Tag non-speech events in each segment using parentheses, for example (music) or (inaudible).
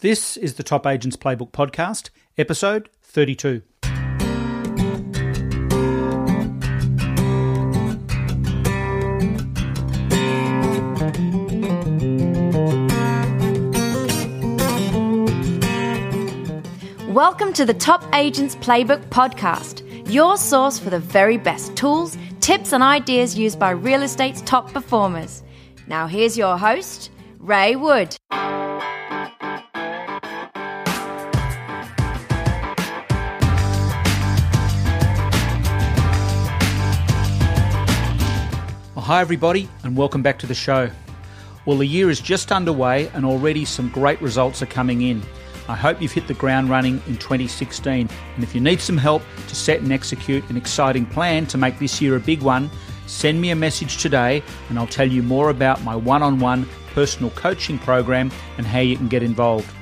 This is the Top Agents Playbook Podcast, episode 32. Welcome to the Top Agents Playbook Podcast, your source for the very best tools, tips, and ideas used by real estate's top performers. Now, here's your host, Ray Wood. Hi, everybody, and welcome back to the show. Well, the year is just underway, and already some great results are coming in. I hope you've hit the ground running in 2016. And if you need some help to set and execute an exciting plan to make this year a big one, send me a message today, and I'll tell you more about my one on one personal coaching program and how you can get involved.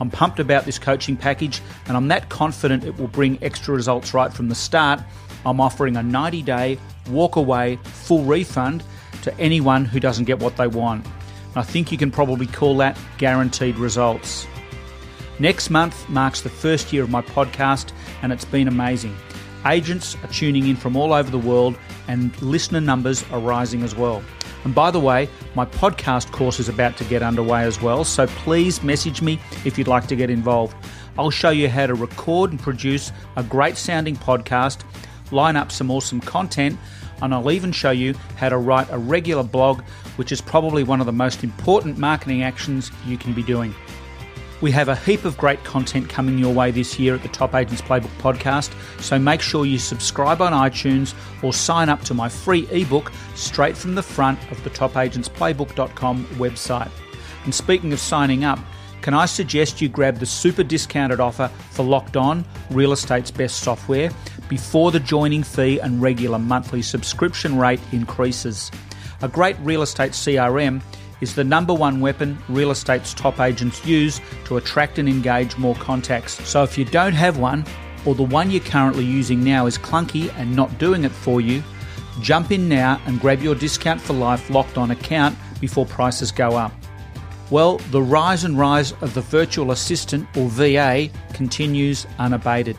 I'm pumped about this coaching package, and I'm that confident it will bring extra results right from the start. I'm offering a 90 day walk away full refund to anyone who doesn't get what they want. I think you can probably call that guaranteed results. Next month marks the first year of my podcast, and it's been amazing. Agents are tuning in from all over the world, and listener numbers are rising as well. And by the way, my podcast course is about to get underway as well, so please message me if you'd like to get involved. I'll show you how to record and produce a great sounding podcast, line up some awesome content, and I'll even show you how to write a regular blog, which is probably one of the most important marketing actions you can be doing. We have a heap of great content coming your way this year at the Top Agents Playbook podcast, so make sure you subscribe on iTunes or sign up to my free ebook straight from the front of the topagentsPlaybook.com website. And speaking of signing up, can I suggest you grab the super discounted offer for Locked On, real estate's best software, before the joining fee and regular monthly subscription rate increases? A great real estate CRM is the number one weapon real estate's top agents use to attract and engage more contacts. So if you don't have one, or the one you're currently using now is clunky and not doing it for you, jump in now and grab your discount for life locked on account before prices go up. Well, the rise and rise of the virtual assistant or VA continues unabated.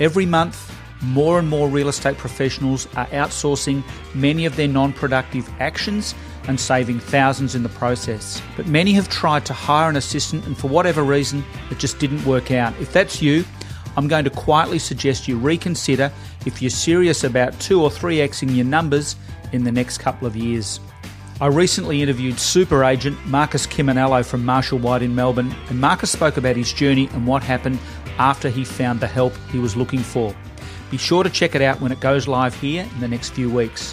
Every month, more and more real estate professionals are outsourcing many of their non productive actions and saving thousands in the process. But many have tried to hire an assistant, and for whatever reason, it just didn't work out. If that's you, I'm going to quietly suggest you reconsider if you're serious about 2 or 3xing your numbers in the next couple of years. I recently interviewed super agent Marcus Chiminello from Marshall White in Melbourne, and Marcus spoke about his journey and what happened after he found the help he was looking for. Be sure to check it out when it goes live here in the next few weeks.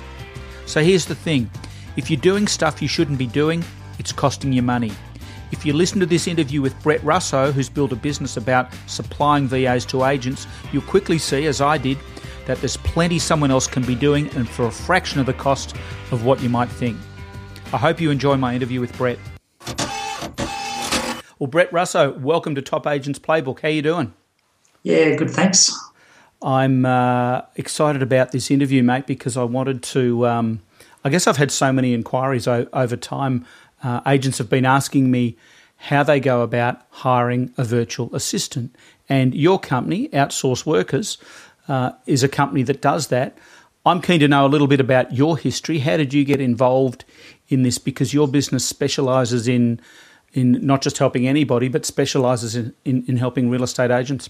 So here's the thing if you're doing stuff you shouldn't be doing, it's costing you money. If you listen to this interview with Brett Russo, who's built a business about supplying VAs to agents, you'll quickly see, as I did, that there's plenty someone else can be doing and for a fraction of the cost of what you might think. I hope you enjoy my interview with Brett. Well, Brett Russo, welcome to Top Agents Playbook. How are you doing? Yeah, good. Thanks. I'm uh, excited about this interview, mate, because I wanted to. Um, I guess I've had so many inquiries o- over time. Uh, agents have been asking me how they go about hiring a virtual assistant. And your company, Outsource Workers, uh, is a company that does that. I'm keen to know a little bit about your history. How did you get involved in this? Because your business specializes in in not just helping anybody, but specializes in, in, in helping real estate agents.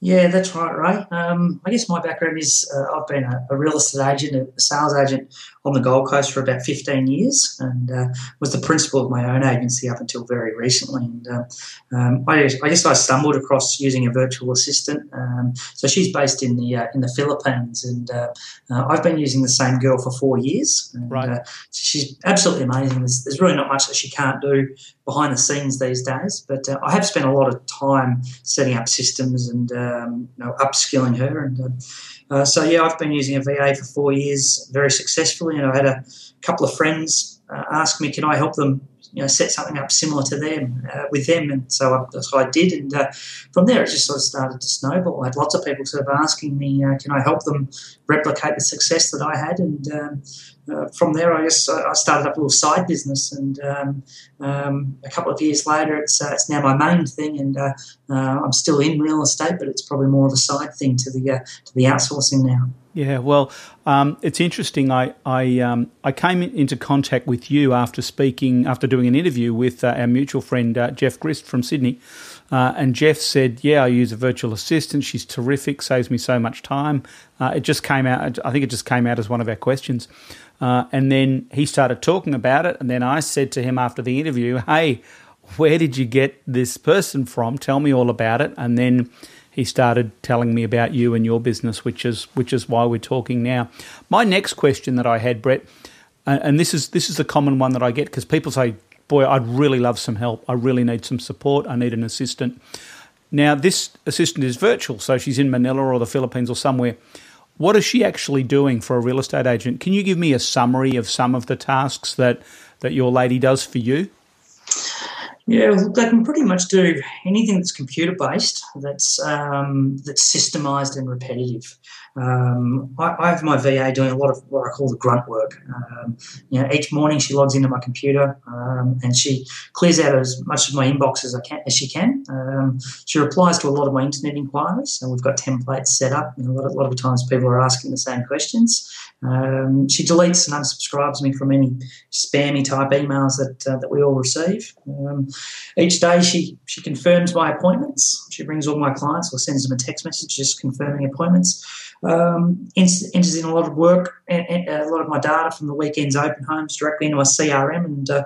Yeah, that's right, Ray. Um, I guess my background is uh, I've been a, a, real estate agent, a sales agent on the Gold Coast for about 15 years and uh, was the principal of my own agency up until very recently. And uh, um, I, I, guess I stumbled across using a virtual assistant. Um, so she's based in the uh, in the Philippines, and uh, uh, I've been using the same girl for four years. And, right. she's absolutely amazing. There's, there's, really not much that she can't do behind the scenes these days, but I have spent a lot of time setting up systems and um, you know, upskilling her and uh, so yeah, I've been using a VA for four years very successfully, and I had a couple of friends uh, ask me, can I help them you know set something up similar to them uh, with them, and so I, that's what I did. And uh, from there, it just sort of started to snowball. I had lots of people sort of asking me, uh, "Can I help them replicate the success that I had?" And um, uh, from there, I guess I started up a little side business, and um, um, a couple of years later, it's uh, it's now my main thing, and uh, I'm still in real estate, but it's probably more of a side thing to the to the outsourcing now. Yeah, well, um, it's interesting. I I um, I came into contact with you after speaking, after doing an interview with uh, our mutual friend uh, Jeff Grist from Sydney, uh, and Jeff said, "Yeah, I use a virtual assistant. She's terrific. Saves me so much time." Uh, it just came out. I think it just came out as one of our questions, uh, and then he started talking about it, and then I said to him after the interview, "Hey, where did you get this person from? Tell me all about it." And then he started telling me about you and your business, which is which is why we're talking now. My next question that I had, Brett, and this is this is a common one that I get because people say, "Boy, I'd really love some help. I really need some support. I need an assistant." Now, this assistant is virtual, so she's in Manila or the Philippines or somewhere. What is she actually doing for a real estate agent? Can you give me a summary of some of the tasks that that your lady does for you? Yeah, they can pretty much do anything that's computer based, that's um, that's systemized and repetitive. Um, I, I, have my VA doing a lot of what I call the grunt work. Um, you know, each morning she logs into my computer um, and she clears out as much of my inbox as I can as she can. Um, she replies to a lot of my internet inquiries, and we've got templates set up. A, lot of, lot of times people are asking the same questions. Um, she deletes and unsubscribes me from any spammy type emails that uh, that we all receive. Um, each day she she confirms my appointments. She brings all my clients or sends them a text message just confirming appointments. Um, enters in a lot of work, a lot of my data from the weekend's open homes directly into my CRM and uh,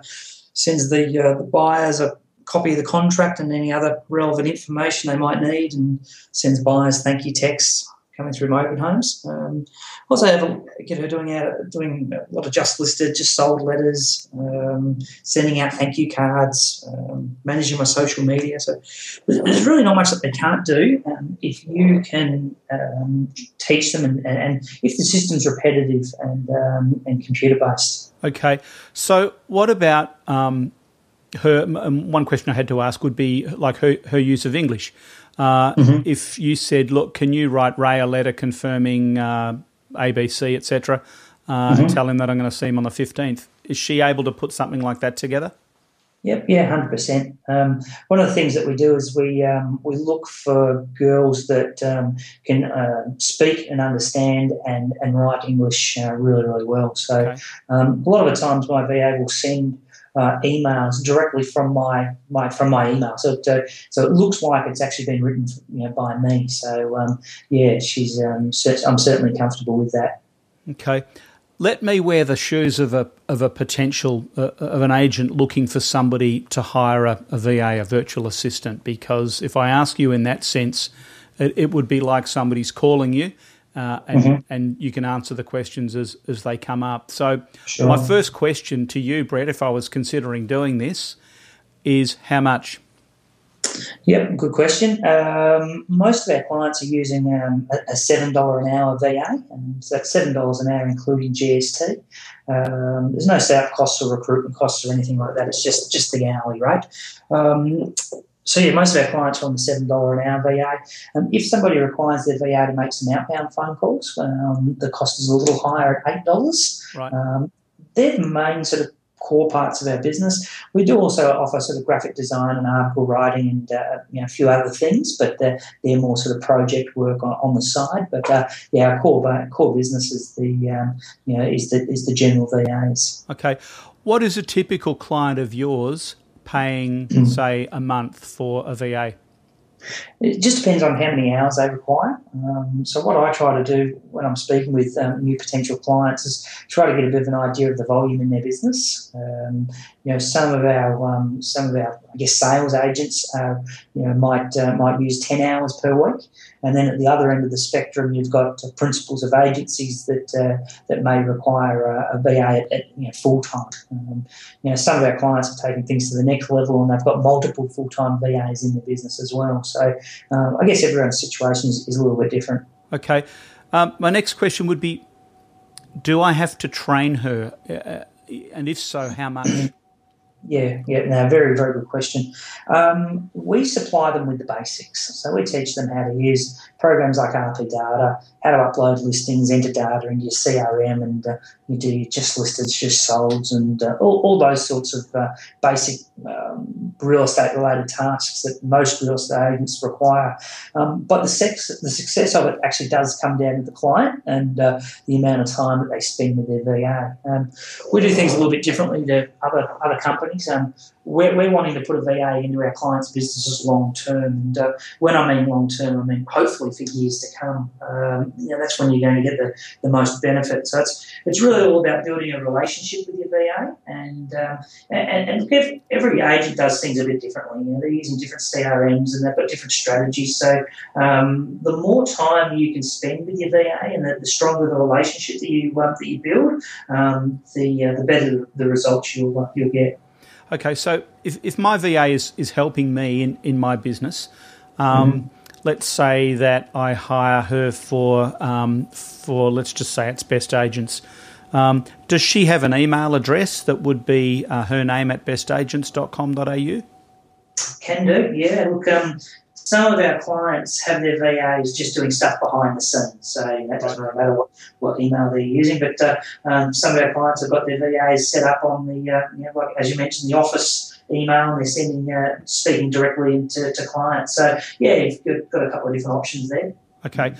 sends the uh, the buyers a copy of the contract and any other relevant information they might need, and sends buyers thank you texts coming through my open homes. Um, also, have a, get her doing out doing a lot of just listed, just sold letters, um, sending out thank you cards, um, managing my social media. So there's really not much that they can't do um, if you can um, teach them, and, and, if the system's repetitive and um, and computer based. Okay, so what about her? One question I had to ask would be like her her use of English. Uh, mm-hmm. If you said, "Look, can you write Ray a letter confirming uh, ABC, etc., uh, mm-hmm. and tell him that I'm going to see him on the 15th," is she able to put something like that together? Yep, yeah, hundred percent. Um, one of the things that we do is we um, we look for girls that um, can uh, speak and understand and and write English uh, really really well. So okay. Um, a lot of the times my VA will send uh, emails directly from my, my from my email. So it, uh, so it looks like it's actually been written you know, by me. So um, yeah, she's um, I'm certainly comfortable with that. Okay. Let me wear the shoes of a of a potential uh, of an agent looking for somebody to hire a, a, VA, a virtual assistant. Because if I ask you in that sense, it would be like somebody's calling you uh, and, mm-hmm. and you can answer the questions as, as they come up. So, sure. my first question to you, Brett, if I was considering doing this, is how much? Yep, good question. Um, most of our clients are using um, a, seven dollar an hour VA, and so that's seven dollars an hour including GST. Um, there's no setup costs or recruitment costs or anything like that. It's just just the hourly rate. So yeah, most of our clients are on the seven dollar an hour VA. Um, if somebody requires their VA to make some outbound phone calls, um, the cost is a little higher at eight dollars. Right. Um, they're the main sort of core parts of our business. We do also offer sort of graphic design and article writing and uh, you know, a few other things, but they're, they're more sort of project work on, on the side. But uh, yeah, our core core business is the um, you know is the is the general VAs. Okay, what is a typical client of yours paying, mm. say, a month for a VA? It just depends on how many hours they require. Um, so, what I try to do when I'm speaking with um, new potential clients is try to get a bit of an idea of the volume in their business. Um, you know, some of our um, some of our I guess sales agents, uh, you know, might uh, might use ten hours per week, and then at the other end of the spectrum, you've got principals of agencies that uh, that may require a, a VA at, at you know, full time. Um, you know, some of our clients are taking things to the next level, and they've got multiple full time VAs in the business as well. So um, I guess everyone's situation is, is, a little bit different. Okay, um, my next question would be: Do I have to train her, uh, and if so, how much? Yeah, yeah, no, very, very good question. Um, we supply them with the basics. So we teach them how to use programs like RP Data, how to upload listings, enter data into your CRM, and uh, you do your just listed, just solds, and uh, all, all those sorts of uh, basic um, real estate related tasks that most real estate agents require. Um, but the, sex, the success of it actually does come down to the client and uh, the amount of time that they spend with their VA. Um, we do things a little bit differently to other other companies. Um, we're, we're wanting to put a VA into our clients' businesses long term. And uh, when I mean long term, I mean hopefully for years to come. Um, you know, that's when you're going to get the, the most benefit. So it's it's really all about building a relationship with your VA. And uh, and, and every agent does things a bit differently. You know, they're using different CRMs and they've got different strategies. So um, the more time you can spend with your VA and the, the stronger the relationship that you uh, that you build, um, the uh, the better the results you'll you'll get. Okay, so if, if my VA is, is helping me in, in my business, um, mm-hmm. let's say that I hire her for, um, for let's just say it's Best Agents. Um, does she have an email address that would be uh, her name at bestagents.com.au? Can do, yeah. Look, um, some of our clients have their VAs just doing stuff behind the scenes, so that doesn't really matter what, what email they're using. But uh, um, some of our clients have got their VAs set up on the, uh, you know, like, as you mentioned, the office email, and they're sending, uh, speaking directly to, to clients. So yeah, you've got a couple of different options there. Okay.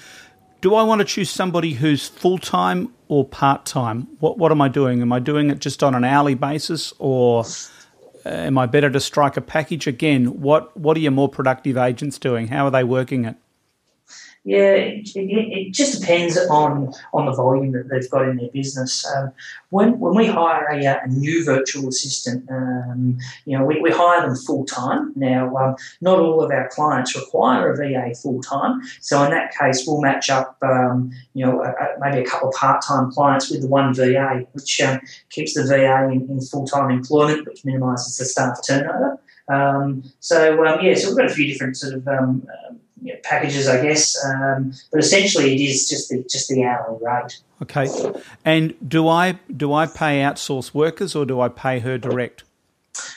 Do I want to choose somebody who's full time or part time? What What am I doing? Am I doing it just on an hourly basis, or Uh, am I better to strike a package again? What What are your more productive agents doing? How are they working it? Yeah, it, it, just depends on on the volume that they've got in their business. Um, when when we hire a, a new virtual assistant, um, you know, we, we hire them full time. Now, um, not all of our clients require a VA full time, so in that case, we'll match up, um, you know, a, a, maybe a couple of part time clients with the one VA, which um, keeps the VA in, in full time employment, which minimises the staff turnover. Um, so yeah, so we've got a few different sort of you know, packages, I guess. Um, but essentially, it is just the just the hourly rate. Okay. And do I do I pay outsource workers or do I pay her direct?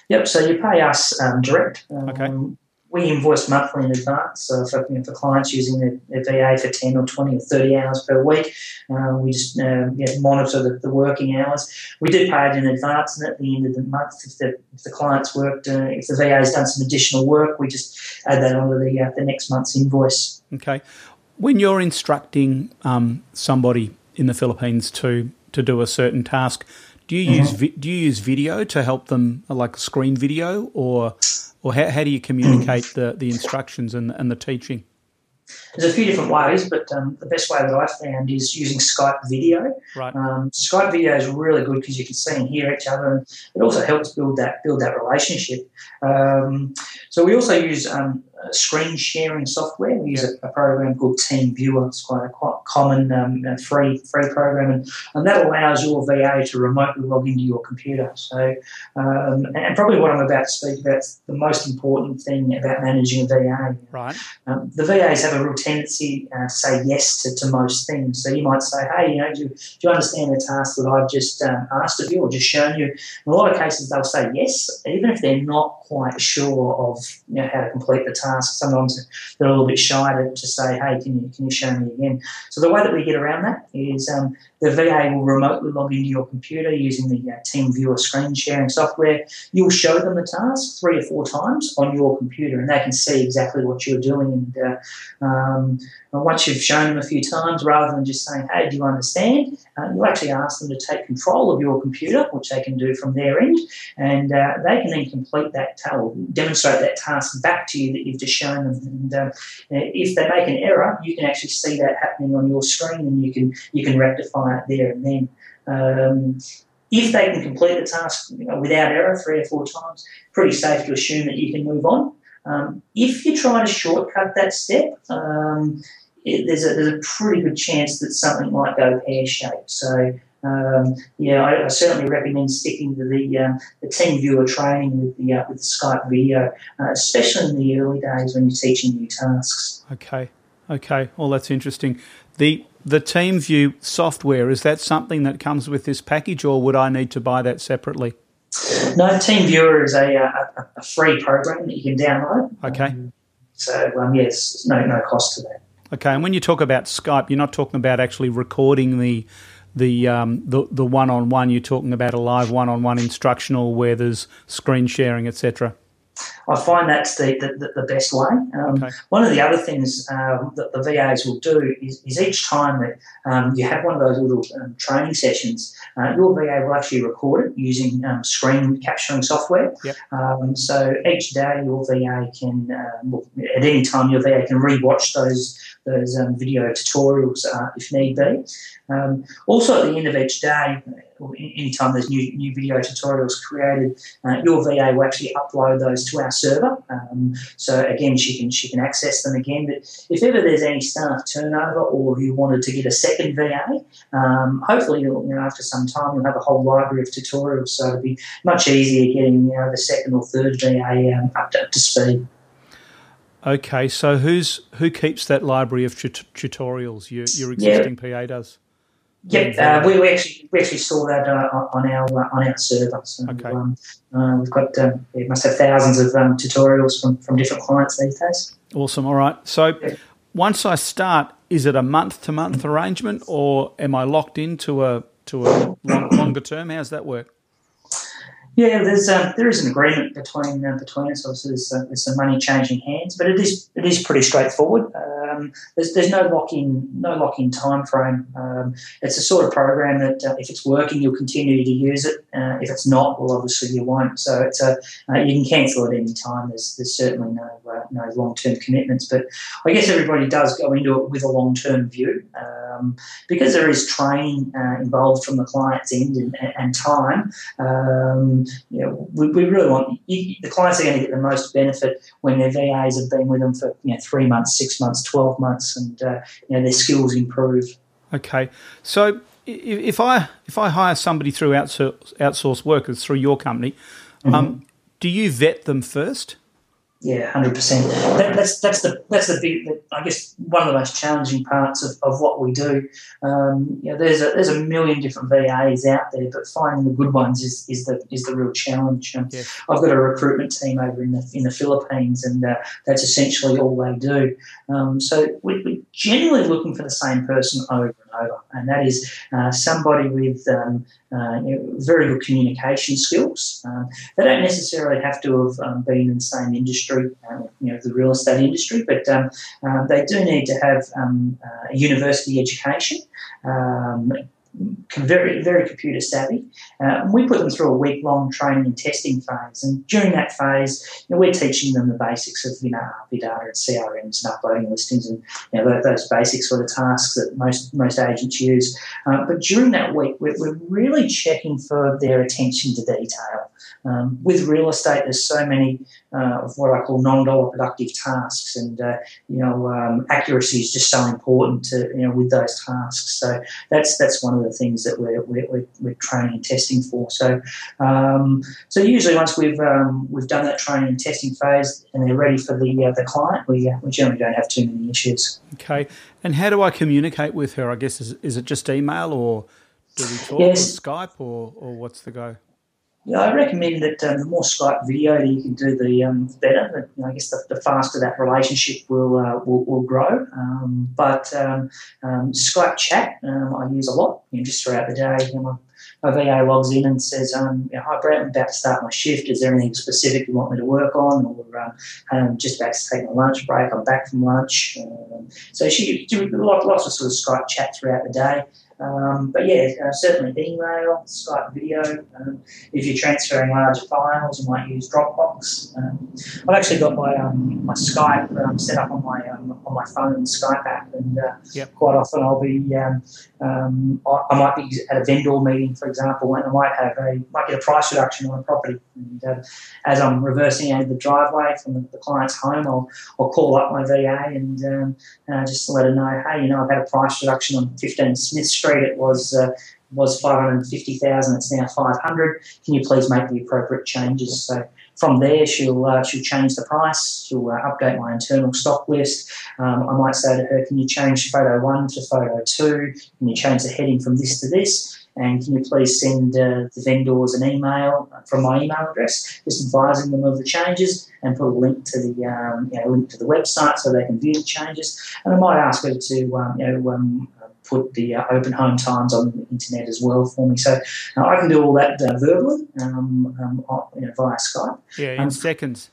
Yep. So you pay us um, direct. Um, okay we invoice monthly in advance. So for, you know, for clients using their, their, VA for 10 or 20 or 30 hours per week, uh, we just uh, yeah, monitor the, the, working hours. We do pay it in advance, and at the end of the month, if the, if the client's worked, uh, if the VA has done some additional work, we just add that onto the, uh, the next month's invoice. Okay. When you're instructing um, somebody in the Philippines to, to do a certain task, do you mm-hmm. use vi- do you use video to help them, like screen video, or or how, how do you communicate the, the instructions and, and the teaching? There's a few different ways, but um, the best way that I've found is using Skype video. Right. Um, Skype video is really good because you can see and hear each other, and it also helps build that build that relationship. Um, so we also use um, screen sharing software. We use a, a, program called TeamViewer. It's quite a quite common um, free free program, and, and that allows your VA to remotely log into your computer. So, um, and probably what I'm about to speak about is the most important thing about managing a VA. Right. Um, the VAs have a real tendency uh, to say yes to, to most things. So you might say, hey, you know, do, do you understand the task that I've just um, asked of you or just shown you? In a lot of cases, they'll say yes, even if they're not quite sure of you know, how to complete the task. Sometimes they're a little bit shy to, to say, hey, can you, can you show me again? So the way that we get around that is um, the VA will remotely log into your computer using the uh, TeamViewer screen sharing software. You'll show them the task three or four times on your computer, and they can see exactly what you're doing. And uh, um, once you've shown them a few times, rather than just saying, "Hey, do you understand?" Uh, you actually ask them to take control of your computer, which they can do from their end, and uh, they can then complete that or demonstrate that task back to you that you've just shown them. And uh, if they make an error, you can actually see that happening on your screen, and you can you can rectify there and then. Um, if they can complete the task you know, without error three or four times, pretty safe to assume that you can move on. Um, if you try to shortcut that step, um, it, there's, a, there's a pretty good chance that something might go pear shaped. So, um, yeah, I, I, certainly recommend sticking to the um, the TeamViewer training with the uh, with the Skype video, uh, especially in the early days when you're teaching new tasks. Okay, okay, well that's interesting. The the TeamView software is that something that comes with this package, or would I need to buy that separately? No, TeamViewer is a, a, a free program that you can download. Okay. So um, yes, no no cost to that. Okay, and when you talk about Skype, you're not talking about actually recording the the um, the the one on one. You're talking about a live one on one instructional where there's screen sharing, etc. I find that's the, the, the best way. Um, okay. One of the other things um, that the VAs will do is, is each time that um, you have one of those little um, training sessions, uh, your VA will actually record it using um, screen capturing software. Yep. Um, so each day your VA can, uh, at any time, your VA can rewatch those those video tutorials uh, if need be. also, at the end of each day, anytime there's new new video tutorials created, uh, your VA will actually upload those to our server. Um, so again, she can she can access them again. But if ever there's any staff turnover, or you wanted to get a second VA, um, hopefully you know after some time you'll have a whole library of tutorials. So it'll be much easier getting you know the second or third VA um, up, to, up to speed. Okay, so who's who keeps that library of tutorials? Your, your existing yeah. PA does. Yep, uh, we, we actually we actually saw that uh, on our uh, on our server. So, okay. Um, uh, we've got um, we must have thousands of um, tutorials from, from different clients these days. Awesome. All right. So once I start, is it a month to month arrangement, or am I locked into a to a long, (coughs) longer term? How's that work? Yeah, there's um, there is an agreement between uh, between us. Obviously, there's, uh, there's some money changing hands, but it is it is pretty straightforward. Um, there's, there's no lock in no lock in time frame. Um, it's a sort of program that uh, if it's working, you'll continue to use it. Uh, if it's not, well, obviously you won't. So it's a uh, you can cancel at any time. There's there's certainly no uh, no long term commitments, but I guess everybody does go into it with a long term view um, because there is training involved from the client's end and, and time. Um, you know, we, we really want you, the clients are going to get the most benefit when their VAs have been with them for you know three months, six months, twelve months, and uh, you know their skills improve. Okay, so if I if I hire somebody through outsource, outsource workers through your company, mm-hmm. um, do you vet them first? Yeah, hundred percent. That, that's that's the that's the big. I guess one of the most challenging parts of, of what we do. Um, you know, there's a there's a million different VAs out there, but finding the good ones is, is the is the real challenge. Um, yeah. I've got a recruitment team over in the in the Philippines, and uh, that's essentially all they do. Um, so we, we're generally looking for the same person over over, and that is uh, somebody with um, uh, you know, very good communication skills. Um, they don't necessarily have to have um, been in the same industry, um, you know, the real estate industry, but um, uh, they do need to have um, uh, a university education very very computer savvy. Uh, we put them through a week long training and testing phase, and during that phase, you know, we're teaching them the basics of you know RP data and CRMs and uploading listings and you know those basic sort of tasks that most most agents use. Uh, but during that week, we're, we're, really checking for their attention to detail. Um, with real estate, there's so many uh, of what I call non-dollar productive tasks, and uh, you know um, accuracy is just so important to you know with those tasks. So that's that's one of the things that we're we're, we're training and testing for. So um, so usually once we've um, we've done that training and testing phase and they're ready for the uh, the client, we uh, we generally don't have too many issues. Okay, and how do I communicate with her? I guess is is it just email or do we talk yes. or Skype or or what's the go? Yeah, I recommend that um, the more Skype video that you can do, the um, better. you know, I guess the, the, faster that relationship will uh, will, will, grow. Um, but um, um, Skype chat um, I use a lot. You know, just throughout the day, you know, my, my, VA logs in and says, you know, "Hi Brett, I'm about to start my shift. Is there anything specific you want me to work on?" Or I'm just about to take my lunch break. I'm back from lunch. so she do lots of sort of Skype chat throughout the day. Um, but yeah, uh, certainly email, Skype video. Um, if you're transferring large files, you might use Dropbox. Um, I've actually got my um, my Skype um, set up on my um, on my phone Skype app, and uh, yep. quite often I'll be I, might be at a vendor meeting, for example, and I might have a might get a price reduction on a property. And uh, as I'm reversing out of the driveway from the, the, client's home, I'll, I'll call up my VA and just to let her know, hey, you know, I've had a price reduction on 15 Smith Street Street, it was uh, was 550,000. It's now 500. Can you please make the appropriate changes? So from there, she'll uh, she'll change the price. She'll uh, update my internal stock list. Um, I might say to her, "Can you change photo one to photo two? Can you change the heading from this to this?" and can you please send uh, the vendors an email from my email address, just advising them of the changes and put a link to the um, you know, link to the website so they can view the changes. And I might ask her to um, you know um, put the uh, open home times on the internet as well for me. So uh, I can do all that uh, verbally um, um, you know, via Skype. Yeah, in um, seconds.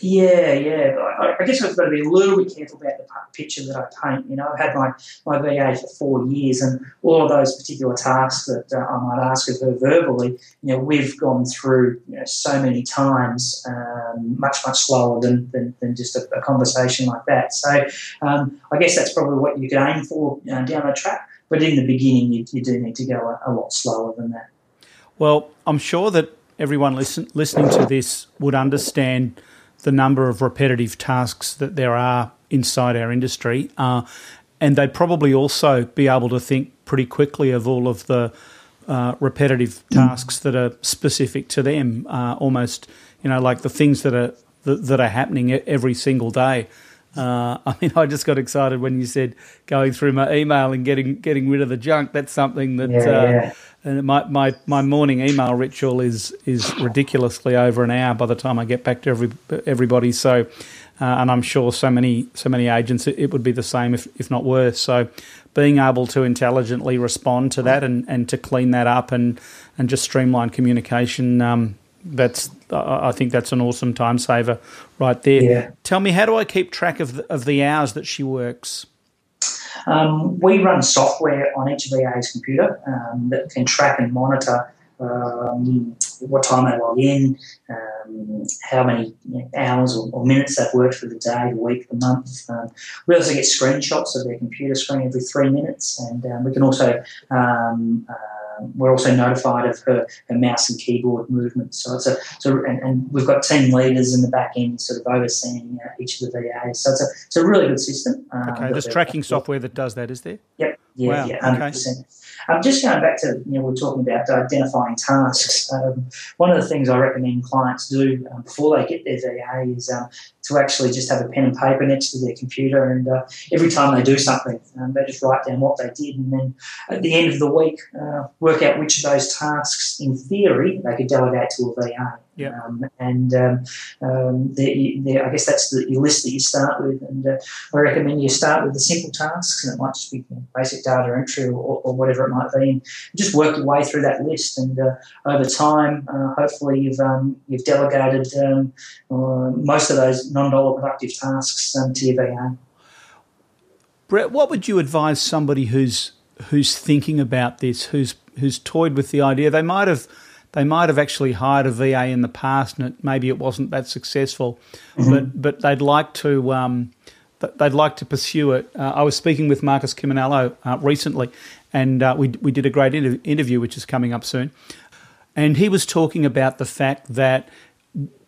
Yeah, yeah. I, guess I've got to be a little bit careful about the picture that I paint. You know, I've had my, my VA for four years, and all of those particular tasks that uh, I might ask of her verbally, you know, we've gone through you know, so many times, um, much, much slower than, than, than just a, a, conversation like that. So um, I guess that's probably what you could aim for uh, down the track. But in the beginning, you, you do need to go a, a lot slower than that. Well, I'm sure that everyone listen, listening to this would understand – the number of repetitive tasks that there are inside our industry. Uh, and they'd probably also be able to think pretty quickly of all of the uh, repetitive tasks that are specific to them, uh, almost, you know, like the things that are that, that are happening every single day. Uh, (laughs) I mean, I just got excited when you said going through my email and getting getting rid of the junk. That's something that yeah, uh, yeah. And my, my, my morning email ritual is is ridiculously over an hour by the time I get back to every everybody. So, uh, and I'm sure so many so many agents it, it, would be the same if if not worse. So, being able to intelligently respond to that and, and to clean that up and and just streamline communication. Um, that's I think that's an awesome time saver right there. Yeah. Tell me, how do I keep track of the, of the hours that she works? Um, we run software on each VA's computer um, that can track and monitor um, what time they log in, um, how many hours or, or, minutes they've worked for the day, the week, the month. Um, we also get screenshots of their computer screen every three minutes, and um, we can also uh, we're also notified of her, her mouse and keyboard movements. So it's a, so and, and, we've got team leaders in the back end sort of overseeing uh, each of the VAs. So it's a, it's a really good system. Um, okay, there's tracking software that does that, is there? Yep. Yeah, wow. yeah, 100%. Okay. Um, just going back to, you know, we're talking about identifying tasks. Um, one of the things I recommend clients do um, before they get their VA is um, to actually just have a pen and paper next to their computer, and uh, every time they do something, um, they just write down what they did, and then at the end of the week, uh, work out which of those tasks, in theory, they could delegate to a VA. Yeah. Um, and um, um, the, the, I guess that's the list that you start with. And uh, I recommend you start with the simple tasks, and it might just be basic data entry or, or, whatever it might be. And just work your way through that list. And uh, over time, uh, hopefully, you've um, you've delegated um, uh, most of those non-dollar productive tasks um, to your VA. Brett, what would you advise somebody who's who's thinking about this, who's who's toyed with the idea? They might have they might have actually hired a VA in the past, and it, maybe it wasn't that successful, mm-hmm. but but they'd like to um, they'd like to pursue it. Uh, I was speaking with Marcus Chiminello uh, recently, and uh, we we did a great inter- interview, which is coming up soon, and he was talking about the fact that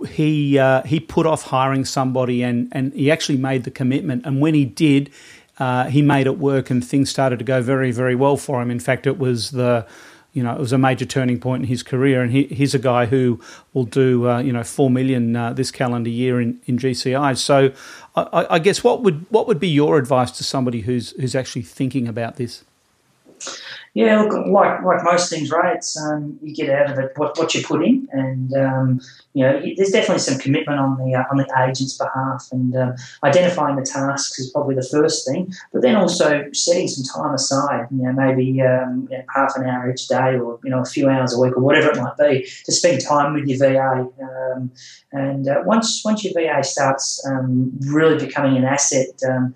he uh, he put off hiring somebody, and and he actually made the commitment, and when he did. Uh, he made it work, and things started to go very, very well for him. In fact, it was the you know, it was a major turning point in his career. And he, he's a guy who will do, uh, you know, four million uh, this calendar year in, in GCI. So, I, I, guess what would what would be your advice to somebody who's who's actually thinking about this? Yeah, look, like like most things, right? It's um, you get out of it what, what you put in, and um, you know there's definitely some commitment on the uh, on the agent's behalf, and uh, identifying the tasks is probably the first thing. But then also setting some time aside, you know, maybe um, you know, half an hour each day, or you know, a few hours a week, or whatever it might be, to spend time with your VA. Um, and uh, once once your VA starts um, really becoming an asset um,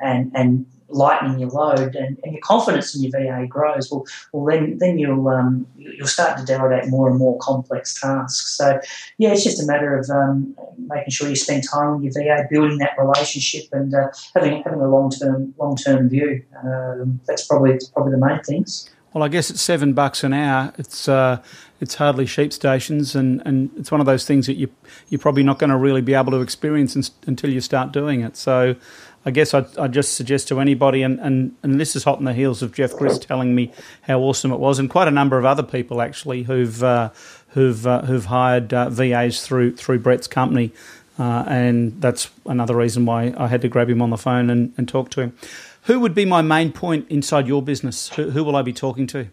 and and lightening your load and, and, your confidence in your VA grows, well, well then then you'll um, you'll start to delegate more and more complex tasks. So yeah, it's just a matter of um, making sure you spend time with your VA, building that relationship, and uh, having having a long term long term view. Um, that's probably probably the main things. Well, I guess it's seven bucks an hour. It's uh, it's hardly sheep stations, and, and it's one of those things that you you're probably not going to really be able to experience in, until you start doing it. So I guess I'd, I'd, just suggest to anybody, and, and, and this is hot on the heels of Jeff Grist telling me how awesome it was, and quite a number of other people actually who've uh, who've uh, who've hired uh, VAs through through Brett's company, uh, and that's another reason why I had to grab him on the phone and, and talk to him. Who would be my main point inside your business? Who, who will I be talking to?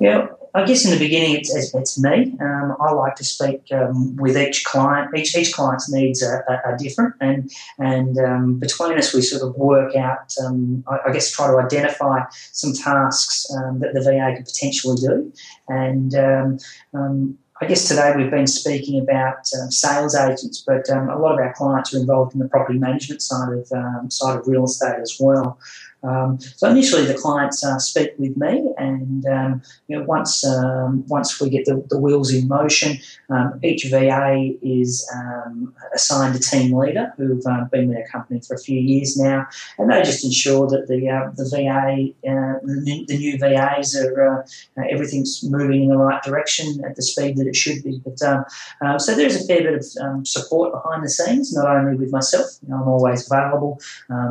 Yeah, I guess in the beginning it's, it's, it's me. Um, I like to speak um, with each client. Each each client's needs are, are, are different, and and um, between us we sort of work out. Um, I, I, guess try to identify some tasks um, that the VA could potentially do, and um, I guess today we've been speaking about sales agents, but um, a lot of our clients are involved in the property management side of um, side of real estate as well. Um, so initially, the clients uh, speak with me, and um, you know, once um, once we get the, the wheels in motion, um, each VA is um, assigned a team leader who've uh, been with our company for a few years now, and they just ensure that the uh, the VA uh, the, the, new VAs are uh, everything's moving in the right direction at the speed that it should be. But um, so there's a fair bit of support behind the scenes, not only with myself, you know, I'm always available,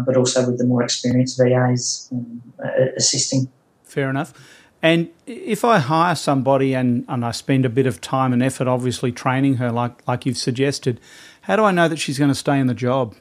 but also with the more experienced VA um, assisting. Fair enough. And if I hire somebody and, and I spend a bit of time and effort, obviously training her, like like you've suggested, how do I know that she's going to stay in the job?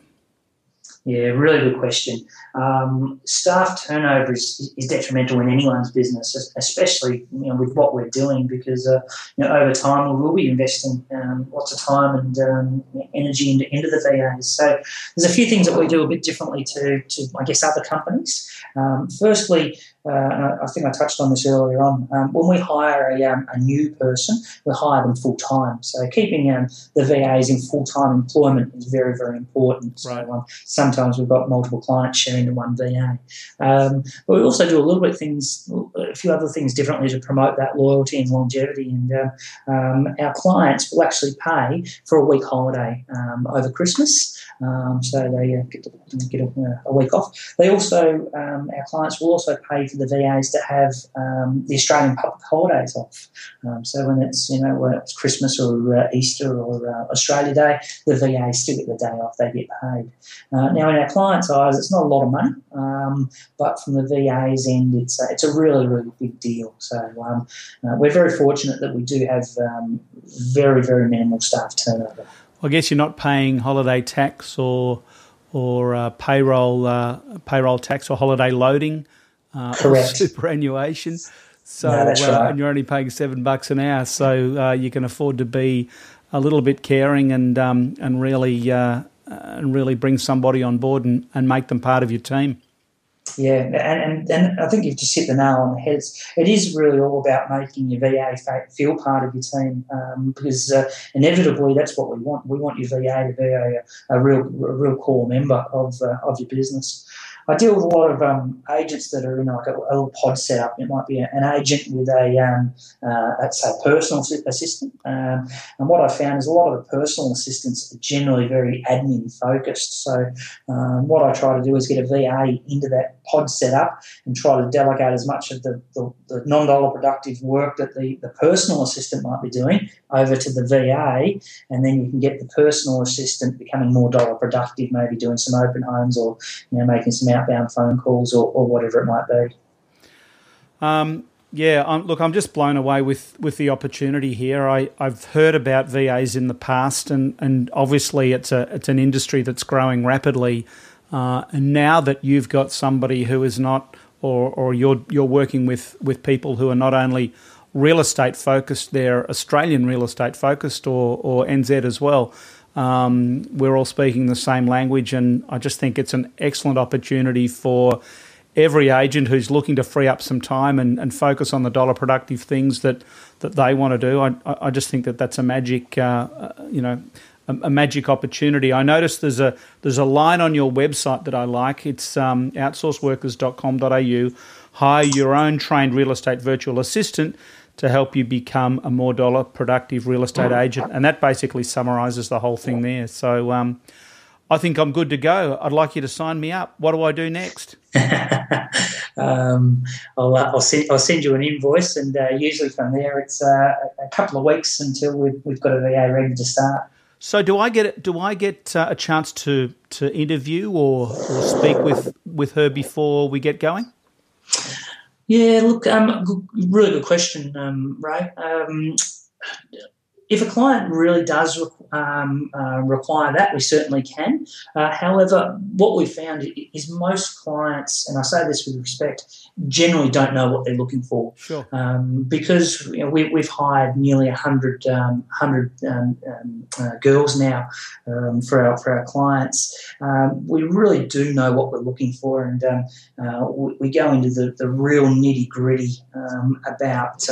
Yeah, really good question. Um, staff turnover is, is, detrimental in anyone's business, especially you know, with what we're doing, because uh, you know, over time we will be investing um, lots of time and um, energy into, into the VAs. So there's a few things that we do a bit differently to, to I guess, other companies. Um, firstly, uh, I think I touched on this earlier on. Um, when we hire a, um, a, new person, we hire them full time. So keeping um, the VAs in full time employment is very, very important. So sometimes we've got multiple clients sharing the one VA. Um, but we also do a little bit things, a few other things differently to promote that loyalty and longevity. And uh, um, our clients will actually pay for a week holiday over Christmas. Um, so they uh, get, get a, a, week off. They also, um, our clients will also pay for the VAs to have um, the Australian public holidays off. Um, so when it's you know when it's Christmas or uh, Easter or uh, Australia Day, the VAs still get the day off. They get paid. Uh, now in our clients' eyes, it's not a lot of money, um, but from the VA's end, it's a, it's a really really big deal. So um, uh, we're very fortunate that we do have very very minimal staff turnover. I guess you're not paying holiday tax or or uh, payroll uh, payroll tax or holiday loading uh, or superannuation. So no, uh, right. and you're only paying seven bucks an hour, so uh, you can afford to be a little bit caring and um, and really uh, and really bring somebody on board and, and make them part of your team. Yeah, and, and, and I think you've just hit the nail on the head. It's, really all about making your VA feel part of your team um, because uh, inevitably that's what we want. We want your VA to be a, a real a real core member of uh, of your business. I deal with a lot of um, agents that are in like a, a, little pod setup. It might be an agent with a, um, uh, let's say, personal assistant. Um, and what I found is a lot of the personal assistants are generally very admin focused. So um, what I try to do is get a VA into that pod setup and try to delegate as much of the, the, the non-dollar productive work that the, the personal assistant might be doing over to the VA, and then you can get the personal assistant becoming more dollar productive, maybe doing some open homes or you know making some outbound phone calls or, or whatever it might be. Um, yeah, look, I'm just blown away with, with the opportunity here. I, I've heard about VAs in the past, and, and obviously it's a it's an industry that's growing rapidly. Uh, and now that you've got somebody who is not, or, or you're you're working with, with people who are not only real estate focused, they're Australian real estate focused, or or NZ as well. Um, we're all speaking the same language, and I just think it's an excellent opportunity for every agent who's looking to free up some time and, and focus on the dollar productive things that, that they want to do. I, I just think that that's a magic, uh, uh, you know, a, a, magic opportunity. I noticed there's a there's a line on your website that I like. It's um, outsourceworkers.com.au. Hire your own trained real estate virtual assistant to help you become a more dollar productive real estate agent. And that basically summarizes the whole thing there. So um, I think I'm good to go. I'd like you to sign me up. What do I do next? (laughs) um, I'll, uh, I'll, send, I'll send you an invoice, and uh, usually from there it's uh, a couple of weeks until we've, we've got a VA ready to start. So do I get do I get uh, a chance to to interview or, or speak with with her before we get going? Yeah, look, um, really good question, um, Ray. Um, if a client really does um, uh, require that, we certainly can. Uh, however, what we found is most clients, and I say this with respect, generally don't know what they're looking for. Sure. Um, because you know, we, have hired nearly 100, um, 100 um, um, uh, girls now um, for, our, for our clients. we really do know what we're looking for, and uh, we, we, go into the, the real nitty gritty about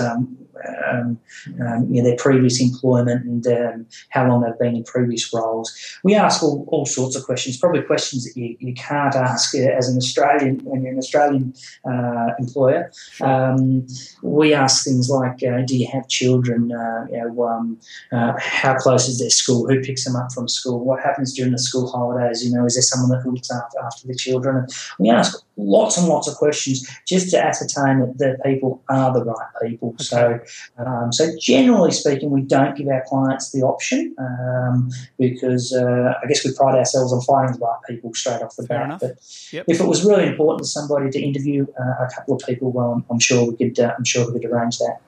um, um, you know, their previous employment and um, how long they've been in previous roles. We ask all, all sorts of questions, probably questions that you, you can't ask uh, as an Australian when you're an Australian uh, employer. Um, we ask things like, uh, do you have children? Uh, you know, um, uh, how close is their school? Who picks them up from school? What happens during the school holidays? You know, is there someone that looks after, after the children? And we ask lots and lots of questions just to ascertain that the people are the right people. Okay. So um, so generally speaking, we don't give our clients the option um, because uh, I guess we pride ourselves on finding the right people straight off the Fair bat. Enough. But yep. if it was really important to somebody to interview uh, a couple of people, well, I'm, I'm sure we could. Uh, I'm sure we could arrange that.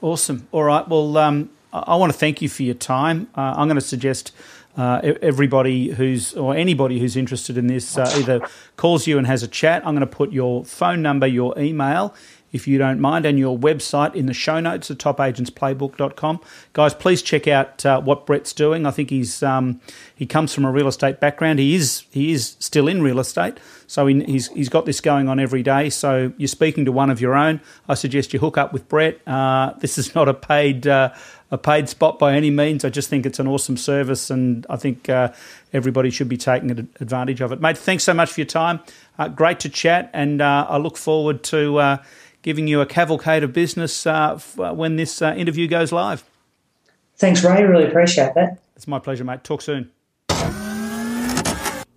Awesome. All right. Well, um, I want to thank you for your time. Uh, I'm going to suggest. Uh, everybody who's or anybody who's interested in this uh, either calls you and has a chat. I'm going to put your phone number, your email if you don't mind, and your website in the show notes at topagentsplaybook.com. Guys, please check out uh, what Brett's doing. I think he's um, he comes from a real estate background. He is he is still in real estate, so he, he's he's got this going on every day. So you're speaking to one of your own. I suggest you hook up with Brett. Uh, this is (laughs) not a paid. Uh, a paid spot by any means. I just think it's an awesome service, and I think uh, everybody should be taking advantage of it. Mate, thanks so much for your time. Uh, great to chat, and uh, I look forward to giving you a cavalcade of business uh, f- uh, when this uh, interview goes live. Thanks, Ray. Really appreciate that. It's my pleasure, mate. Talk soon.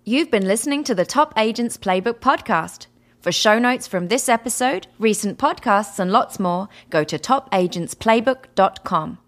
You've been listening to the Top Agents Playbook podcast. For show notes from this episode, recent podcasts, and lots more, go to topagentsplaybook.com.